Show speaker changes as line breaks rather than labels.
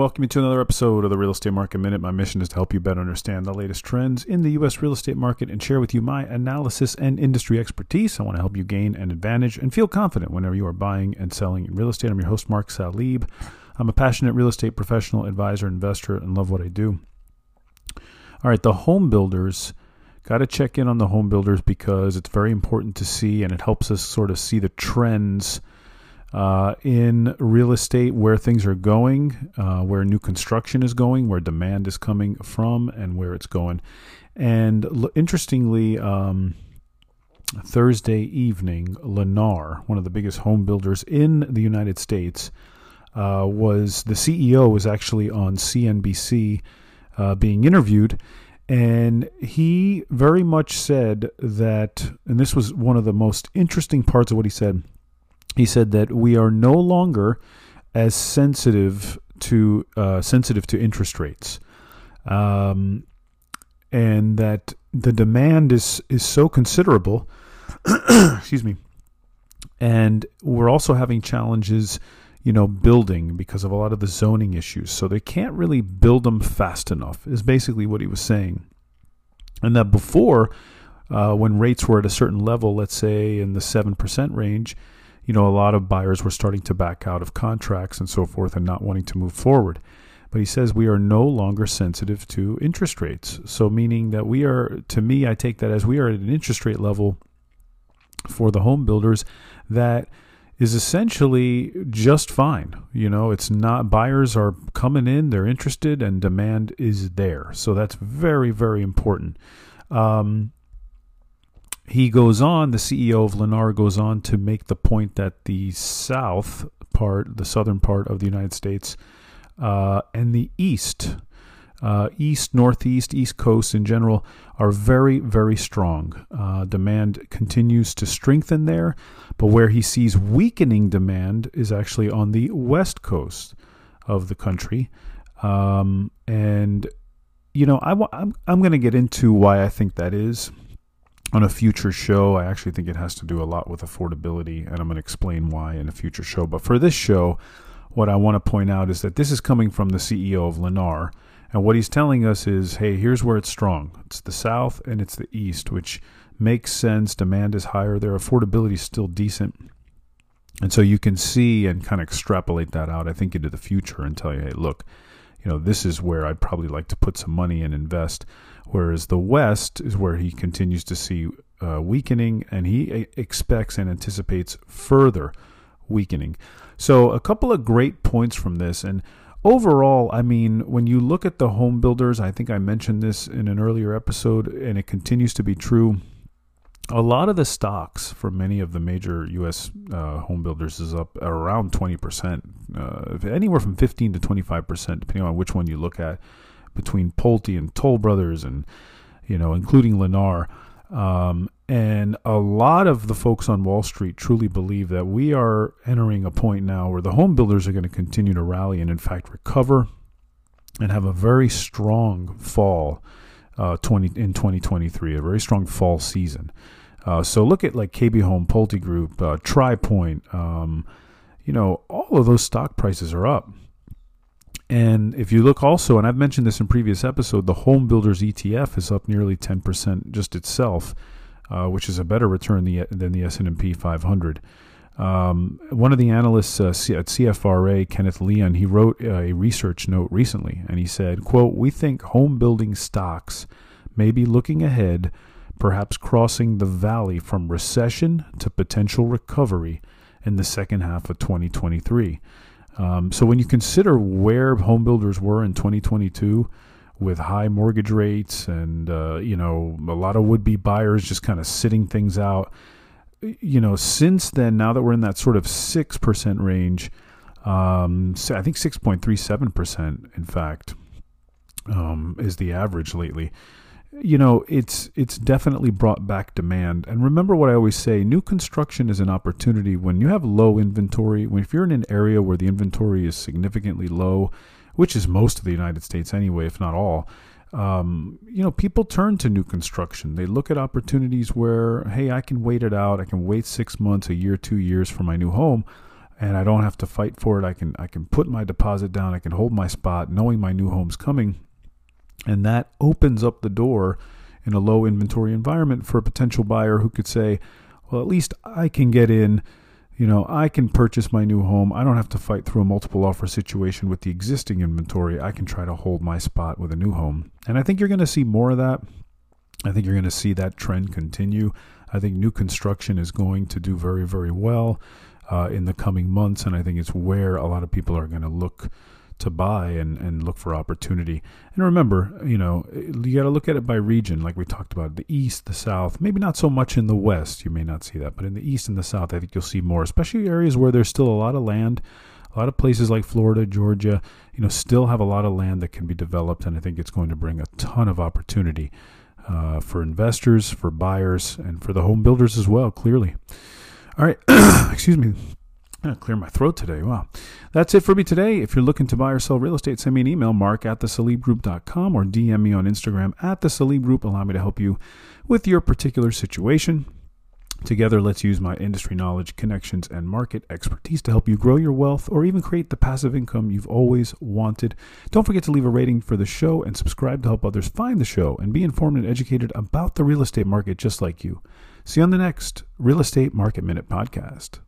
welcome you to another episode of the Real Estate Market Minute. My mission is to help you better understand the latest trends in the U.S. real estate market and share with you my analysis and industry expertise. I want to help you gain an advantage and feel confident whenever you are buying and selling in real estate. I'm your host, Mark Salib. I'm a passionate real estate professional, advisor, investor, and love what I do. All right, the home builders. Got to check in on the home builders because it's very important to see and it helps us sort of see the trends uh, in real estate, where things are going, uh, where new construction is going, where demand is coming from, and where it's going. And l- interestingly, um, Thursday evening, Lennar, one of the biggest home builders in the United States, uh, was the CEO was actually on CNBC uh, being interviewed. And he very much said that, and this was one of the most interesting parts of what he said he said that we are no longer as sensitive to uh, sensitive to interest rates, um, and that the demand is is so considerable. excuse me, and we're also having challenges, you know, building because of a lot of the zoning issues. So they can't really build them fast enough. Is basically what he was saying, and that before, uh, when rates were at a certain level, let's say in the seven percent range you know, a lot of buyers were starting to back out of contracts and so forth and not wanting to move forward. But he says we are no longer sensitive to interest rates. So, meaning that we are, to me, I take that as we are at an interest rate level for the home builders that is essentially just fine. You know, it's not, buyers are coming in, they're interested, and demand is there. So, that's very, very important. Um, he goes on, the CEO of Lennar goes on to make the point that the south part, the southern part of the United States, uh, and the east, uh, east, northeast, east coast in general, are very, very strong. Uh, demand continues to strengthen there, but where he sees weakening demand is actually on the west coast of the country. Um, and, you know, I, I'm, I'm going to get into why I think that is on a future show. I actually think it has to do a lot with affordability, and I'm going to explain why in a future show. But for this show, what I want to point out is that this is coming from the CEO of Lennar. And what he's telling us is hey, here's where it's strong it's the South and it's the East, which makes sense. Demand is higher, their affordability is still decent. And so you can see and kind of extrapolate that out, I think, into the future and tell you, hey, look, you know, this is where I'd probably like to put some money and invest whereas the West is where he continues to see uh, weakening, and he expects and anticipates further weakening. So, a couple of great points from this, and overall, I mean, when you look at the home builders, I think I mentioned this in an earlier episode, and it continues to be true. A lot of the stocks for many of the major U.S. Uh, home builders is up around 20%, uh, anywhere from 15 to 25%, depending on which one you look at between Pulte and Toll Brothers and, you know, including Lennar. Um, and a lot of the folks on Wall Street truly believe that we are entering a point now where the home builders are going to continue to rally and, in fact, recover and have a very strong fall uh, 20, in 2023, a very strong fall season. Uh, so look at like KB Home, Pulte Group, uh, Tri Pointe. Um, you know, all of those stock prices are up. And if you look also, and I've mentioned this in previous episode, the Home Builders ETF is up nearly 10% just itself, uh, which is a better return than the S&P 500. Um, one of the analysts uh, at CFRA, Kenneth Leon, he wrote a research note recently, and he said, "quote We think home building stocks may be looking ahead, perhaps crossing the valley from recession to potential recovery in the second half of 2023." Um, so when you consider where home builders were in 2022 with high mortgage rates and uh, you know a lot of would-be buyers just kind of sitting things out, you know since then now that we're in that sort of six percent range, um, I think 6.37 percent in fact um, is the average lately you know it's it's definitely brought back demand. And remember what i always say new construction is an opportunity. When you have low inventory when if you're in an area where the inventory is significantly low which is most of the united states anyway if not all um, you know people turn to new construction. They look at opportunities where hey i can wait it out. I can wait six months a year two years for my new home and I don't have to fight for it. I can I can put my deposit down. I can hold my spot, knowing my new home's coming, and that opens up the door in a low inventory environment for a potential buyer who could say, "Well, at least I can get in." You know, I can purchase my new home. I don't have to fight through a multiple offer situation with the existing inventory. I can try to hold my spot with a new home. And I think you're going to see more of that. I think you're going to see that trend continue. I think new construction is going to do very, very well uh, in the coming months, and I think it's where a lot of people are going to look to buy and, and look for opportunity. And remember, you know, you got to look at it by region, like we talked about the east, the south, maybe not so much in the west. You may not see that, but in the east and the south, I think you'll see more, especially areas where there's still a lot of land. A lot of places like Florida, Georgia, you know, still have a lot of land that can be developed, and I think it's going to bring a ton of opportunity uh, for investors, for buyers, and for the home builders as well, clearly. All right, excuse me. I'm clear my throat today. Wow. That's it for me today. If you're looking to buy or sell real estate, send me an email, mark at thesalibgroup.com or DM me on Instagram at the Salib Group. Allow me to help you with your particular situation. Together, let's use my industry knowledge, connections, and market expertise to help you grow your wealth or even create the passive income you've always wanted. Don't forget to leave a rating for the show and subscribe to help others find the show and be informed and educated about the real estate market just like you. See you on the next Real Estate Market Minute podcast.